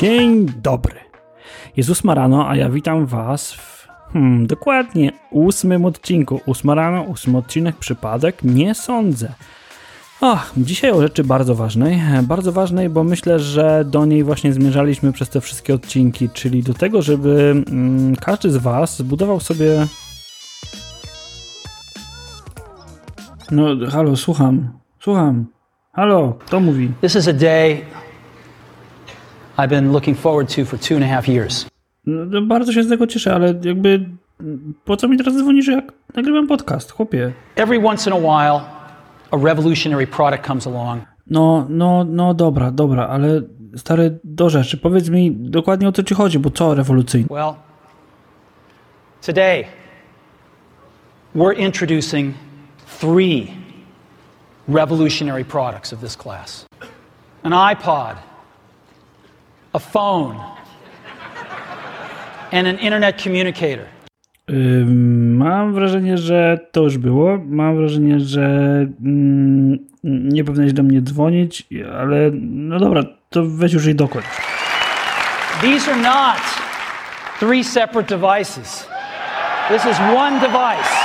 Dzień dobry. Jezus Marano, a ja witam Was w hmm, dokładnie ósmym odcinku. Ósma rano, ósmy odcinek, przypadek? Nie sądzę. Ach, dzisiaj o rzeczy bardzo ważnej. Bardzo ważnej, bo myślę, że do niej właśnie zmierzaliśmy przez te wszystkie odcinki, czyli do tego, żeby mm, każdy z Was zbudował sobie. No, halo, słucham. Słucham. Halo, kto mówi? This is a day I've been looking forward to for two and a half years. No, bardzo się z tego cieszę, ale jakby po co mi teraz dzwonisz, jak nagrywam podcast, chłopie? Every once in a while, a revolutionary product comes along. No, no, no dobra, dobra, ale stary, do rzeczy. Powiedz mi dokładnie o co ci chodzi, bo co rewolucyjne? Well, today we're introducing three revolutionary products of this class an iPod, a phone, and an internet communicator. Mam wrażenie, że to już było. Mam wrażenie, że mm, nie powinieneś do mnie dzwonić, ale no dobra, to weź już i dokończ. These are not three separate devices. This is one device.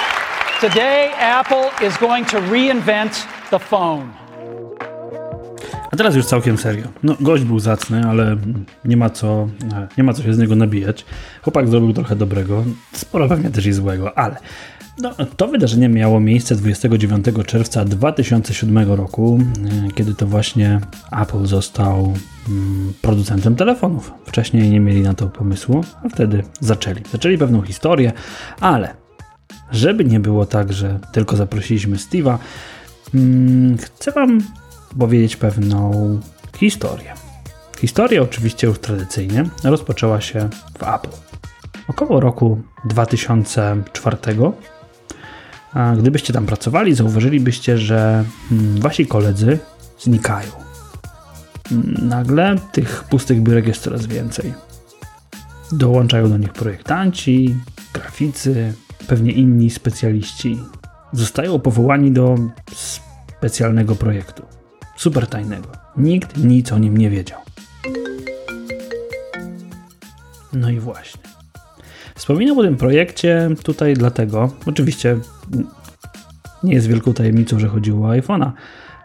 Today, Apple is going to reinvent the phone. A teraz już całkiem serio. No, gość był zacny, ale nie ma co, nie ma co się z niego nabijać. Chłopak zrobił trochę dobrego, sporo pewnie też i złego, ale no, to wydarzenie miało miejsce 29 czerwca 2007 roku, e, kiedy to właśnie Apple został mm, producentem telefonów. Wcześniej nie mieli na to pomysłu, a wtedy zaczęli. Zaczęli pewną historię, ale żeby nie było tak, że tylko zaprosiliśmy Steve'a, mm, chcę Wam powiedzieć pewną historię. Historia oczywiście już tradycyjnie rozpoczęła się w Apple. Około roku 2004 a gdybyście tam pracowali, zauważylibyście, że mm, wasi koledzy znikają. Nagle tych pustych biurek jest coraz więcej. Dołączają do nich projektanci, graficy, pewnie inni specjaliści. Zostają powołani do specjalnego projektu. Super tajnego. Nikt nic o nim nie wiedział. No i właśnie. Wspominam o tym projekcie tutaj dlatego, oczywiście nie jest wielką tajemnicą, że chodziło o iPhone'a,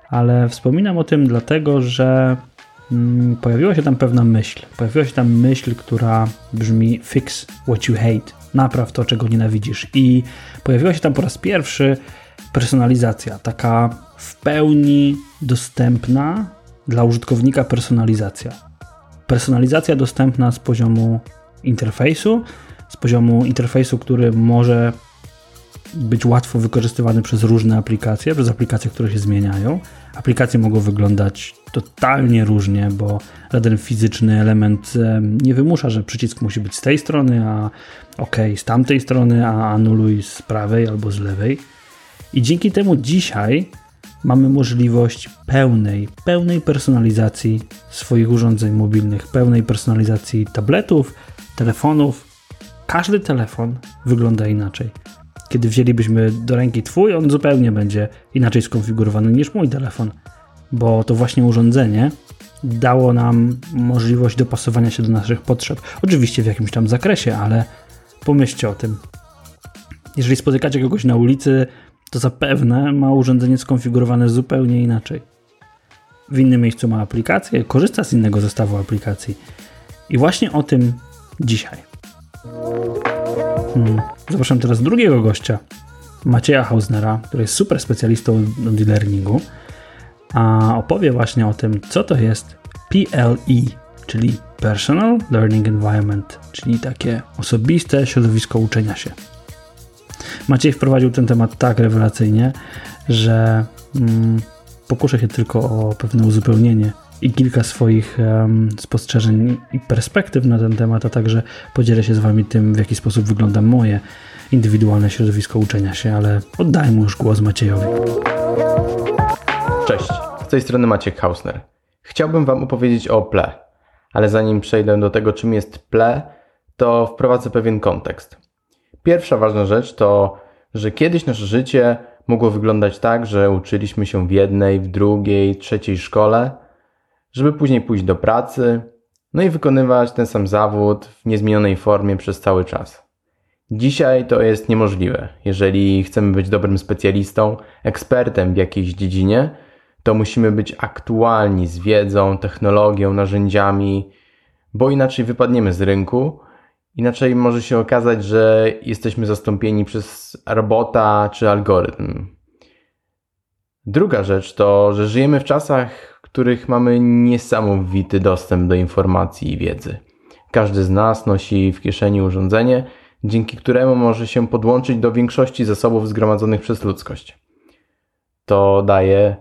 ale wspominam o tym dlatego, że pojawiła się tam pewna myśl. Pojawiła się tam myśl, która brzmi fix what you hate. Napraw to, czego nienawidzisz. I pojawiła się tam po raz pierwszy personalizacja, taka w pełni dostępna dla użytkownika personalizacja. Personalizacja dostępna z poziomu interfejsu, z poziomu interfejsu, który może być łatwo wykorzystywany przez różne aplikacje, przez aplikacje, które się zmieniają. Aplikacje mogą wyglądać totalnie różnie, bo żaden fizyczny element nie wymusza, że przycisk musi być z tej strony, a OK z tamtej strony, a anuluj z prawej albo z lewej. I dzięki temu dzisiaj mamy możliwość pełnej, pełnej personalizacji swoich urządzeń mobilnych, pełnej personalizacji tabletów, telefonów. Każdy telefon wygląda inaczej. Kiedy wzięlibyśmy do ręki twój, on zupełnie będzie inaczej skonfigurowany niż mój telefon, bo to właśnie urządzenie dało nam możliwość dopasowania się do naszych potrzeb. Oczywiście w jakimś tam zakresie, ale pomyślcie o tym. Jeżeli spotykacie kogoś na ulicy, to zapewne ma urządzenie skonfigurowane zupełnie inaczej. W innym miejscu ma aplikację, korzysta z innego zestawu aplikacji. I właśnie o tym dzisiaj. Hmm. Zapraszam teraz drugiego gościa, Macieja Hausnera, który jest super specjalistą od e-learningu, a opowie właśnie o tym, co to jest PLE, czyli Personal Learning Environment, czyli takie osobiste środowisko uczenia się. Maciej wprowadził ten temat tak rewelacyjnie, że mm, pokuszę się tylko o pewne uzupełnienie i kilka swoich um, spostrzeżeń i perspektyw na ten temat, a także podzielę się z Wami tym, w jaki sposób wygląda moje indywidualne środowisko uczenia się, ale oddaję mu już głos Maciejowi. Cześć, z tej strony Maciek Hausner. Chciałbym Wam opowiedzieć o PLE, ale zanim przejdę do tego, czym jest PLE, to wprowadzę pewien kontekst. Pierwsza ważna rzecz to, że kiedyś nasze życie mogło wyglądać tak, że uczyliśmy się w jednej, w drugiej, trzeciej szkole, żeby później pójść do pracy, no i wykonywać ten sam zawód w niezmienionej formie przez cały czas. Dzisiaj to jest niemożliwe. Jeżeli chcemy być dobrym specjalistą, ekspertem w jakiejś dziedzinie, to musimy być aktualni z wiedzą, technologią, narzędziami, bo inaczej wypadniemy z rynku. Inaczej może się okazać, że jesteśmy zastąpieni przez robota czy algorytm. Druga rzecz to, że żyjemy w czasach, których mamy niesamowity dostęp do informacji i wiedzy. Każdy z nas nosi w kieszeni urządzenie, dzięki któremu może się podłączyć do większości zasobów zgromadzonych przez ludzkość. To daje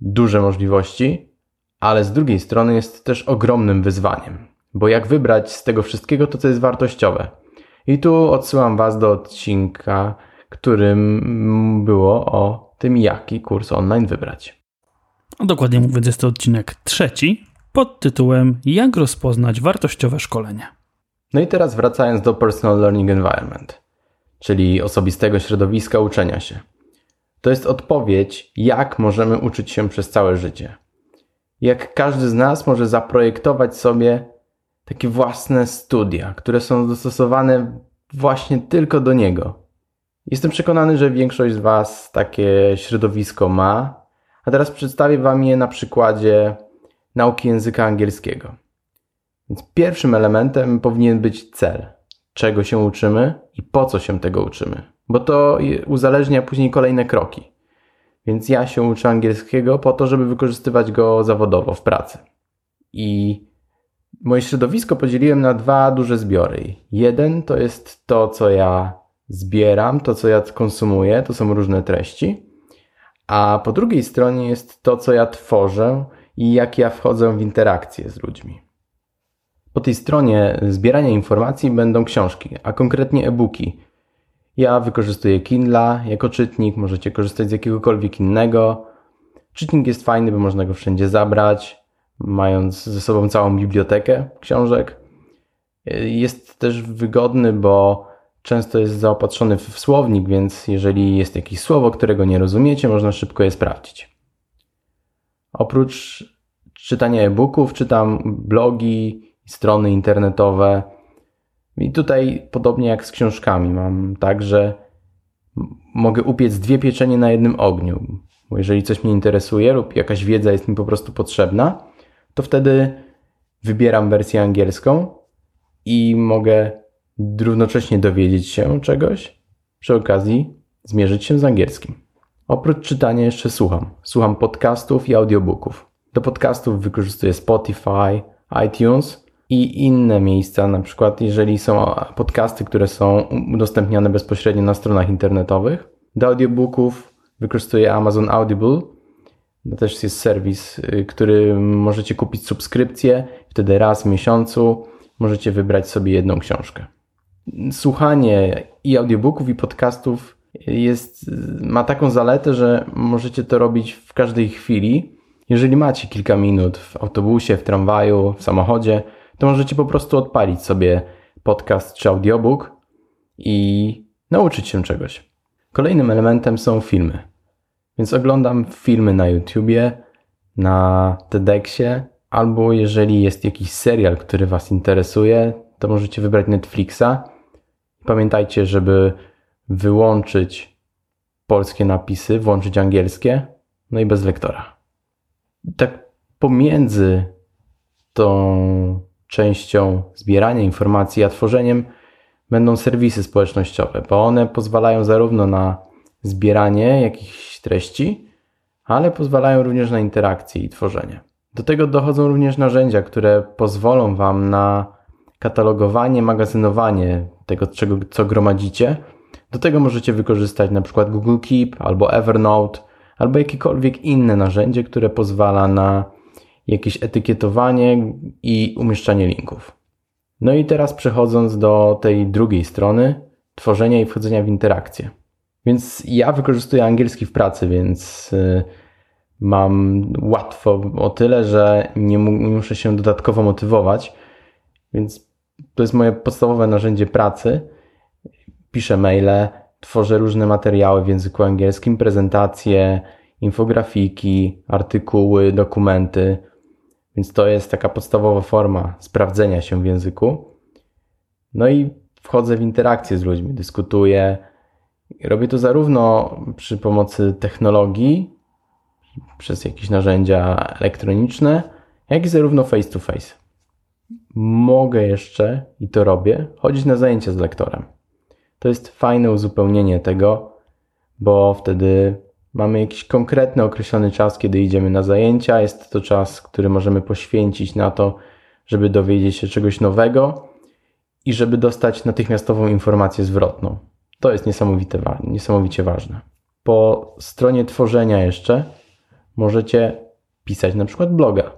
duże możliwości, ale z drugiej strony jest też ogromnym wyzwaniem, bo jak wybrać z tego wszystkiego to, co jest wartościowe. I tu odsyłam Was do odcinka, którym było o tym, jaki kurs online wybrać. Dokładnie mówiąc, jest to odcinek trzeci pod tytułem Jak rozpoznać wartościowe szkolenie. No i teraz wracając do Personal Learning Environment, czyli osobistego środowiska uczenia się. To jest odpowiedź, jak możemy uczyć się przez całe życie. Jak każdy z nas może zaprojektować sobie takie własne studia, które są dostosowane właśnie tylko do niego. Jestem przekonany, że większość z Was takie środowisko ma, a teraz przedstawię Wam je na przykładzie nauki języka angielskiego. Więc pierwszym elementem powinien być cel, czego się uczymy i po co się tego uczymy, bo to uzależnia później kolejne kroki. Więc ja się uczę angielskiego po to, żeby wykorzystywać go zawodowo w pracy. I moje środowisko podzieliłem na dwa duże zbiory. Jeden to jest to, co ja zbieram, to, co ja konsumuję, to są różne treści. A po drugiej stronie jest to, co ja tworzę i jak ja wchodzę w interakcję z ludźmi. Po tej stronie zbierania informacji będą książki, a konkretnie e-booki. Ja wykorzystuję Kindle jako czytnik, możecie korzystać z jakiegokolwiek innego. Czytnik jest fajny, bo można go wszędzie zabrać, mając ze sobą całą bibliotekę książek. Jest też wygodny, bo często jest zaopatrzony w słownik, więc jeżeli jest jakieś słowo, którego nie rozumiecie, można szybko je sprawdzić. Oprócz czytania e-booków czytam blogi, strony internetowe. I tutaj podobnie jak z książkami mam tak, że mogę upiec dwie pieczenie na jednym ogniu. Bo jeżeli coś mnie interesuje lub jakaś wiedza jest mi po prostu potrzebna, to wtedy wybieram wersję angielską i mogę równocześnie dowiedzieć się czegoś, przy okazji zmierzyć się z angielskim. Oprócz czytania jeszcze słucham. Słucham podcastów i audiobooków. Do podcastów wykorzystuję Spotify, iTunes i inne miejsca, na przykład jeżeli są podcasty, które są udostępniane bezpośrednio na stronach internetowych. Do audiobooków wykorzystuję Amazon Audible. To też jest serwis, y, który możecie kupić subskrypcję, wtedy raz w miesiącu możecie wybrać sobie jedną książkę. Słuchanie i audiobooków, i podcastów jest, ma taką zaletę, że możecie to robić w każdej chwili. Jeżeli macie kilka minut w autobusie, w tramwaju, w samochodzie, to możecie po prostu odpalić sobie podcast czy audiobook i nauczyć się czegoś. Kolejnym elementem są filmy. Więc oglądam filmy na YouTubie, na TEDxie, albo jeżeli jest jakiś serial, który Was interesuje, to możecie wybrać Netflixa. Pamiętajcie, żeby wyłączyć polskie napisy, włączyć angielskie, no i bez lektora. Tak pomiędzy tą częścią zbierania informacji, a tworzeniem będą serwisy społecznościowe, bo one pozwalają zarówno na zbieranie jakichś treści, ale pozwalają również na interakcję i tworzenie. Do tego dochodzą również narzędzia, które pozwolą Wam na katalogowanie, magazynowanie tego, czego, co gromadzicie. Do tego możecie wykorzystać na przykład Google Keep albo Evernote, albo jakiekolwiek inne narzędzie, które pozwala na jakieś etykietowanie i umieszczanie linków. No i teraz przechodząc do tej drugiej strony, tworzenia i wchodzenia w interakcję. Więc ja wykorzystuję angielski w pracy, więc y, mam łatwo o tyle, że nie, muszę się dodatkowo motywować, więc to jest moje podstawowe narzędzie pracy. Piszę maile, tworzę różne materiały w języku angielskim, prezentacje, infografiki, artykuły, dokumenty. Więc to jest taka podstawowa forma sprawdzenia się w języku. No i wchodzę w interakcję z ludźmi, dyskutuję. Robię to zarówno przy pomocy technologii, przez jakieś narzędzia elektroniczne, jak i zarówno face to face. Mogę jeszcze, i to robię, chodzić na zajęcia z lektorem. To jest fajne uzupełnienie tego, bo wtedy mamy jakiś konkretny, określony czas, kiedy idziemy na zajęcia. Jest to czas, który możemy poświęcić na to, żeby dowiedzieć się czegoś nowego i żeby dostać natychmiastową informację zwrotną. To jest niesamowite, niesamowicie ważne. Po stronie tworzenia jeszcze możecie pisać na przykład bloga.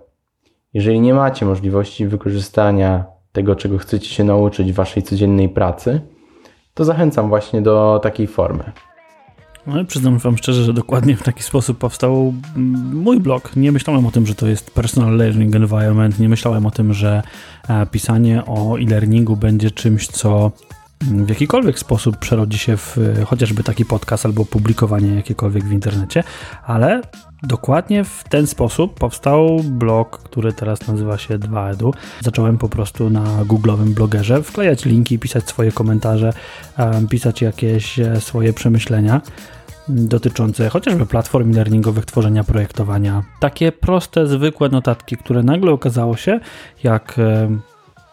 Jeżeli nie macie możliwości wykorzystania tego, czego chcecie się nauczyć w waszej codziennej pracy, to zachęcam właśnie do takiej formy. No, przyznam Wam szczerze, że dokładnie w taki sposób powstał mój blog. Nie myślałem o tym, że to jest personal learning environment, nie myślałem o tym, że e, pisanie o e-learningu będzie czymś, co w jakikolwiek sposób przerodzi się w e, chociażby taki podcast albo publikowanie jakiekolwiek w internecie, ale dokładnie w ten sposób powstał blog, który teraz nazywa się 2edu. Zacząłem po prostu na googlowym blogerze wklejać linki, pisać swoje komentarze, pisać jakieś e, swoje przemyślenia dotyczące chociażby platform learningowych, tworzenia projektowania. Takie proste, zwykłe notatki, które nagle okazało się, jak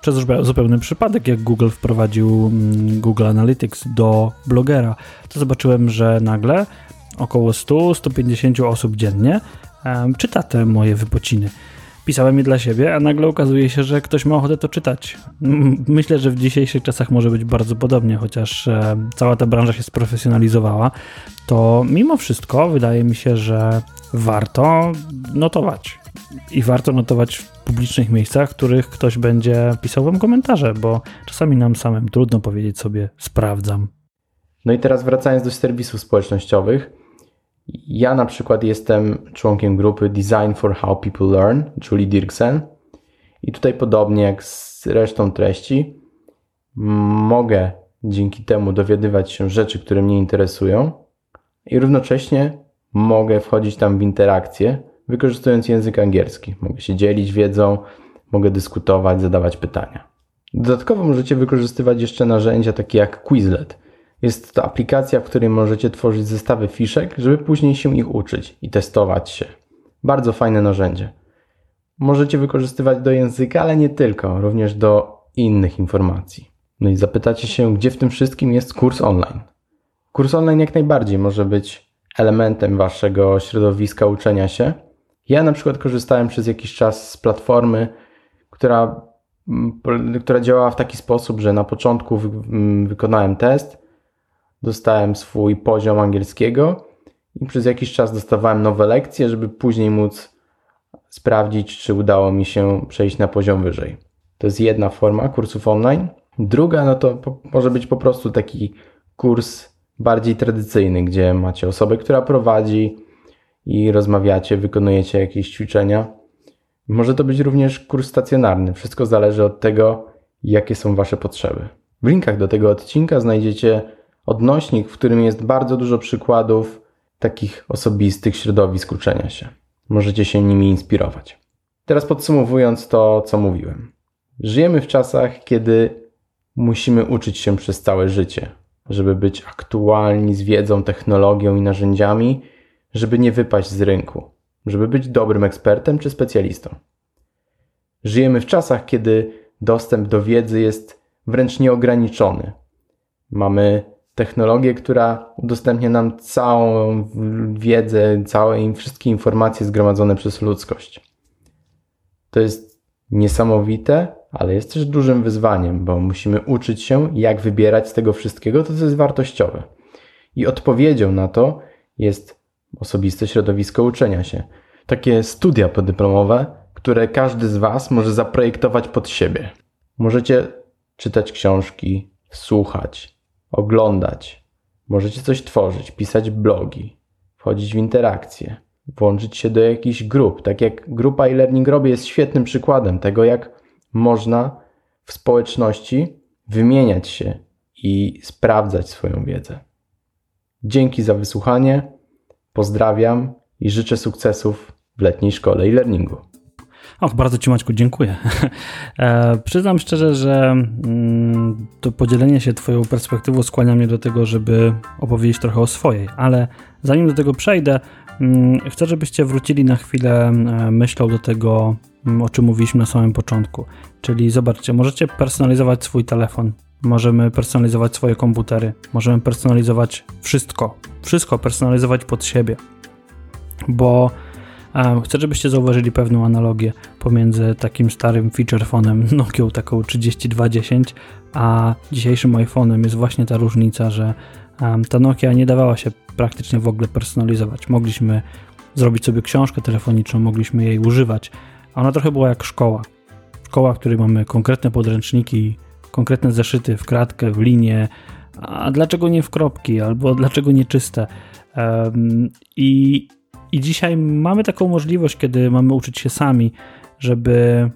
przez zupełny przypadek, jak Google wprowadził mm, Google Analytics do blogera, to zobaczyłem, że nagle około 100-150 osób dziennie czyta te moje wypociny. Pisałem je dla siebie, a nagle okazuje się, że ktoś ma ochotę to czytać. Myślę, że w dzisiejszych czasach może być bardzo podobnie, chociaż cała ta branża się sprofesjonalizowała, to mimo wszystko wydaje mi się, że warto notować. I warto notować w publicznych miejscach, w których ktoś będzie pisał wam komentarze, bo czasami nam samym trudno powiedzieć sobie sprawdzam. No i teraz wracając do serwisów społecznościowych, ja na przykład jestem członkiem grupy Design for How People Learn, Julie Dirksen. I tutaj podobnie jak z resztą treści, mogę dzięki temu dowiadywać się rzeczy, które mnie interesują i równocześnie mogę wchodzić tam w interakcję, wykorzystując język angielski. Mogę się dzielić wiedzą, mogę dyskutować, zadawać pytania. Dodatkowo możecie wykorzystywać jeszcze narzędzia takie jak Quizlet – jest to aplikacja, w której możecie tworzyć zestawy fiszek, żeby później się ich uczyć i testować się. Bardzo fajne narzędzie. Możecie wykorzystywać do języka, ale nie tylko, również do innych informacji. No i zapytacie się, gdzie w tym wszystkim jest kurs online. Kurs online jak najbardziej może być elementem waszego środowiska uczenia się. Ja na przykład korzystałem przez jakiś czas z platformy, która, która działała w taki sposób, że na początku wykonałem test, dostałem swój poziom angielskiego i przez jakiś czas dostawałem nowe lekcje, żeby później móc sprawdzić, czy udało mi się przejść na poziom wyżej. To jest jedna forma kursów online. Druga, no to po, może być po prostu taki kurs bardziej tradycyjny, gdzie macie osobę, która prowadzi i rozmawiacie, wykonujecie jakieś ćwiczenia. Może to być również kurs stacjonarny. Wszystko zależy od tego, jakie są Wasze potrzeby. W linkach do tego odcinka znajdziecie odnośnik, w którym jest bardzo dużo przykładów takich osobistych środowisk uczenia się. Możecie się nimi inspirować. Teraz podsumowując to, co mówiłem. Żyjemy w czasach, kiedy musimy uczyć się przez całe życie, żeby być aktualni z wiedzą, technologią i narzędziami, żeby nie wypaść z rynku, żeby być dobrym ekspertem czy specjalistą. Żyjemy w czasach, kiedy dostęp do wiedzy jest wręcz nieograniczony. Mamy technologię, która udostępnia nam całą wiedzę, całe wszystkie informacje zgromadzone przez ludzkość. To jest niesamowite, ale jest też dużym wyzwaniem, bo musimy uczyć się, jak wybierać z tego wszystkiego to, co jest wartościowe. I odpowiedzią na to jest osobiste środowisko uczenia się. Takie studia podyplomowe, które każdy z Was może zaprojektować pod siebie. Możecie czytać książki, słuchać, oglądać. Możecie coś tworzyć, pisać blogi, wchodzić w interakcje, włączyć się do jakichś grup. Tak jak grupa e-learning robi jest świetnym przykładem tego, jak można w społeczności wymieniać się i sprawdzać swoją wiedzę. Dzięki za wysłuchanie. Pozdrawiam i życzę sukcesów w letniej szkole e-learningu. Och, bardzo Ci Maćku dziękuję. e, przyznam szczerze, że mm, to podzielenie się Twoją perspektywą skłania mnie do tego, żeby opowiedzieć trochę o swojej, ale zanim do tego przejdę, chcę, żebyście wrócili na chwilę e, myślą do tego, mm, o czym mówiliśmy na samym początku. Czyli zobaczcie, możecie personalizować swój telefon, możemy personalizować swoje komputery, możemy personalizować wszystko, wszystko personalizować pod siebie, bo Chcę, żebyście zauważyli pewną analogię pomiędzy takim starym feature phone'em Nokia taką 3210, a dzisiejszym iPhone'em jest właśnie ta różnica, że ta Nokia nie dawała się praktycznie w ogóle personalizować. Mogliśmy zrobić sobie książkę telefoniczną, mogliśmy jej używać, a ona trochę była jak szkoła. Szkoła, w której mamy konkretne podręczniki, konkretne zeszyty w kratkę, w linię, a dlaczego nie w kropki, albo dlaczego nie czyste. I i dzisiaj mamy taką możliwość, kiedy mamy uczyć się sami, żeby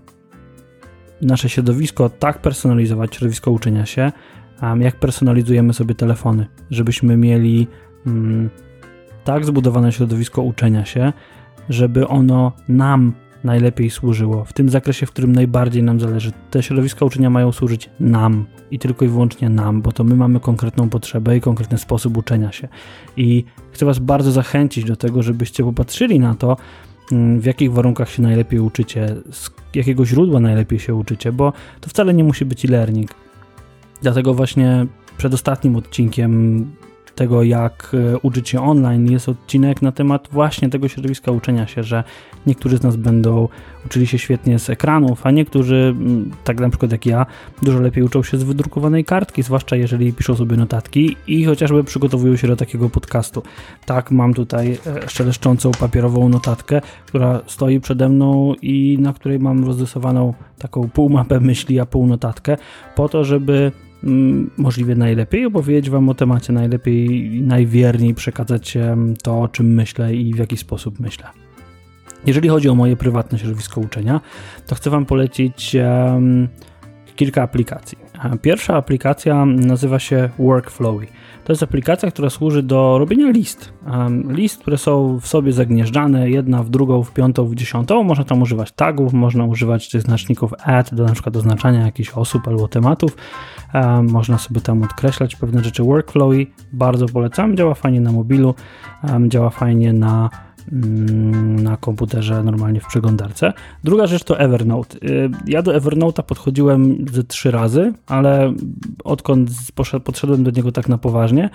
nasze środowisko tak personalizować, środowisko uczenia się, jak personalizujemy sobie telefony, żebyśmy mieli mm, tak zbudowane środowisko uczenia się, żeby ono nam najlepiej służyło, w tym zakresie, w którym najbardziej nam zależy. Te środowiska uczenia mają służyć nam i tylko i wyłącznie nam, bo to my mamy konkretną potrzebę i konkretny sposób uczenia się. I chcę Was bardzo zachęcić do tego, żebyście popatrzyli na to, mm, w jakich warunkach się najlepiej uczycie, z jakiego źródła najlepiej się uczycie, bo to wcale nie musi być e-learning. Dlatego właśnie przed ostatnim odcinkiem tego, jak e, uczyć się online, jest odcinek na temat właśnie tego środowiska uczenia się, że niektórzy z nas będą uczyli się świetnie z ekranów, a niektórzy, mm, tak na przykład jak ja, dużo lepiej uczą się z wydrukowanej kartki, zwłaszcza jeżeli piszą sobie notatki i chociażby przygotowują się do takiego podcastu. Tak, mam tutaj e, szeleszczącą papierową notatkę, która stoi przede mną i na której mam rozrysowaną taką półmapę myśli, a pół notatkę, po to, żeby możliwie najlepiej opowiedzieć Wam o temacie, najlepiej i najwierniej przekazać to, o czym myślę i w jaki sposób myślę. Jeżeli chodzi o moje prywatne środowisko uczenia, to chcę Wam polecić kilka aplikacji. Pierwsza aplikacja nazywa się Workflowy. To jest aplikacja, która służy do robienia list. List, które są w sobie zagnieżdżane, jedna w drugą, w piątą, w dziesiątą. Można tam używać tagów, można używać tych znaczników add do na przykład oznaczania jakichś osób albo tematów. Można sobie tam odkreślać pewne rzeczy. Workflowy bardzo polecam, działa fajnie na mobilu, działa fajnie na na komputerze normalnie w przeglądarce. Druga rzecz to Evernote. Y, ja do Evernote'a podchodziłem ze trzy razy, ale odkąd podszedłem do niego tak na poważnie,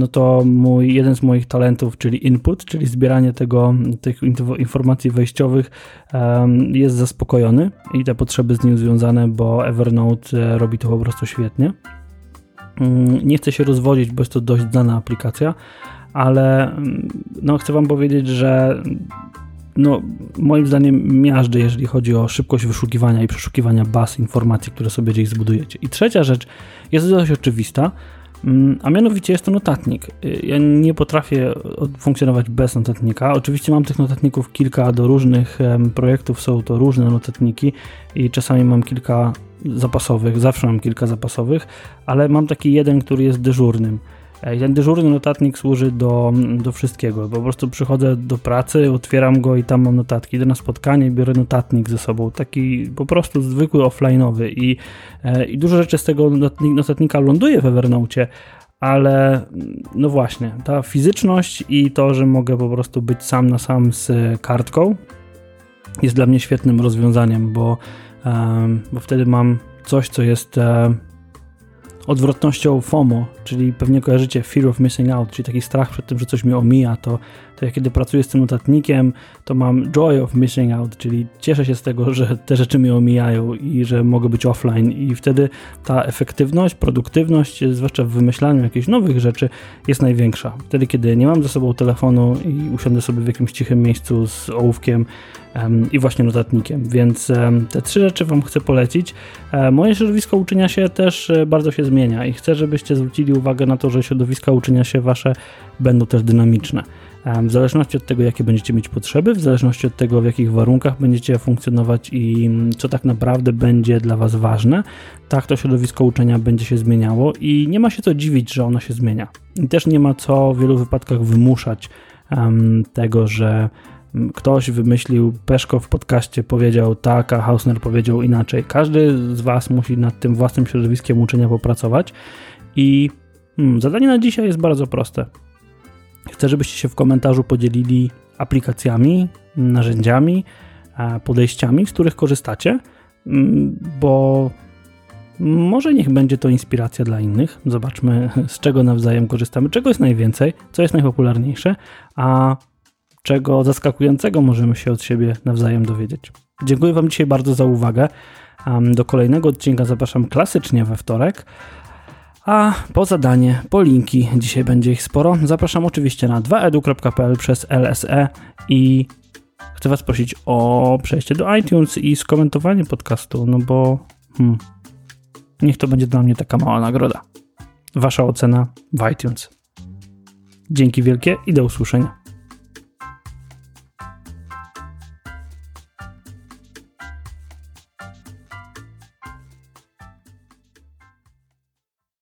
no to mój, jeden z moich talentów, czyli input, czyli zbieranie tego, tych informacji wejściowych jest zaspokojony i te potrzeby z nim związane, bo Evernote e, robi to po prostu świetnie. Mm, nie chcę się rozwodzić, bo jest to dość znana aplikacja, ale mm, no, chcę Wam powiedzieć, że no, moim zdaniem miażdży, jeżeli chodzi o szybkość wyszukiwania i przeszukiwania baz informacji, które sobie gdzieś zbudujecie. I trzecia rzecz jest dość oczywista, mm, a mianowicie jest to notatnik. Ja nie potrafię funkcjonować bez notatnika. Oczywiście mam tych notatników kilka do różnych projektów, są to różne notatniki i czasami mam kilka zapasowych, zawsze mam kilka zapasowych, ale mam taki jeden, który jest dyżurnym. I ten dyżurny notatnik służy do, do wszystkiego. Po prostu przychodzę do pracy, otwieram go i tam mam notatki. Idę na spotkanie, biorę notatnik ze sobą. Taki po prostu zwykły offline'owy. I, e, I dużo rzeczy z tego notatnika ląduje w Evernote, ale no właśnie, ta fizyczność i to, że mogę po prostu być sam na sam z kartką jest dla mnie świetnym rozwiązaniem, bo, bo wtedy mam coś, co jest odwrotnością FOMO, czyli pewnie kojarzycie Fear of Missing Out, czyli taki strach przed tym, że coś mi omija, to, to ja kiedy pracuję z tym notatnikiem, to mam Joy of Missing Out, czyli cieszę się z tego, że te rzeczy mnie omijają i że mogę być offline i wtedy ta efektywność, produktywność, zwłaszcza w wymyślaniu jakichś nowych rzeczy jest największa. Wtedy, kiedy nie mam ze sobą telefonu i usiądę sobie w jakimś cichym miejscu z ołówkiem i właśnie notatnikiem. Więc te trzy rzeczy Wam chcę polecić. E, moje środowisko uczenia się też e, bardzo się zmienia i chcę, żebyście zwrócili uwagę na to, że środowiska uczenia się Wasze będą też dynamiczne. w zależności od tego, jakie będziecie mieć potrzeby, w zależności od tego, w jakich warunkach będziecie funkcjonować i mm, co tak naprawdę będzie dla Was ważne, tak to środowisko uczenia będzie się zmieniało i nie ma się co dziwić, że ono się zmienia. I też nie ma co w wielu wypadkach wymuszać um, tego, że ktoś wymyślił, Peszko w podcaście powiedział tak, a Hausner powiedział inaczej. Każdy z Was musi nad tym własnym środowiskiem uczenia popracować i hmm, zadanie na dzisiaj jest bardzo proste. Chcę, żebyście się w komentarzu podzielili aplikacjami, narzędziami, podejściami, z których korzystacie, mm, bo może niech będzie to inspiracja dla innych. Zobaczmy, z czego nawzajem korzystamy, czego jest najwięcej, co jest najpopularniejsze, a czego zaskakującego możemy się od siebie nawzajem dowiedzieć. Dziękuję Wam dzisiaj bardzo za uwagę. Do kolejnego odcinka zapraszam klasycznie we wtorek. A po zadanie, po linki, dzisiaj będzie ich sporo, zapraszam oczywiście na 2edu.pl przez LSE i chcę Was prosić o przejście do iTunes i skomentowanie podcastu, no bo hmm, niech to będzie dla mnie taka mała nagroda. Wasza ocena w iTunes. Dzięki wielkie i do usłyszenia.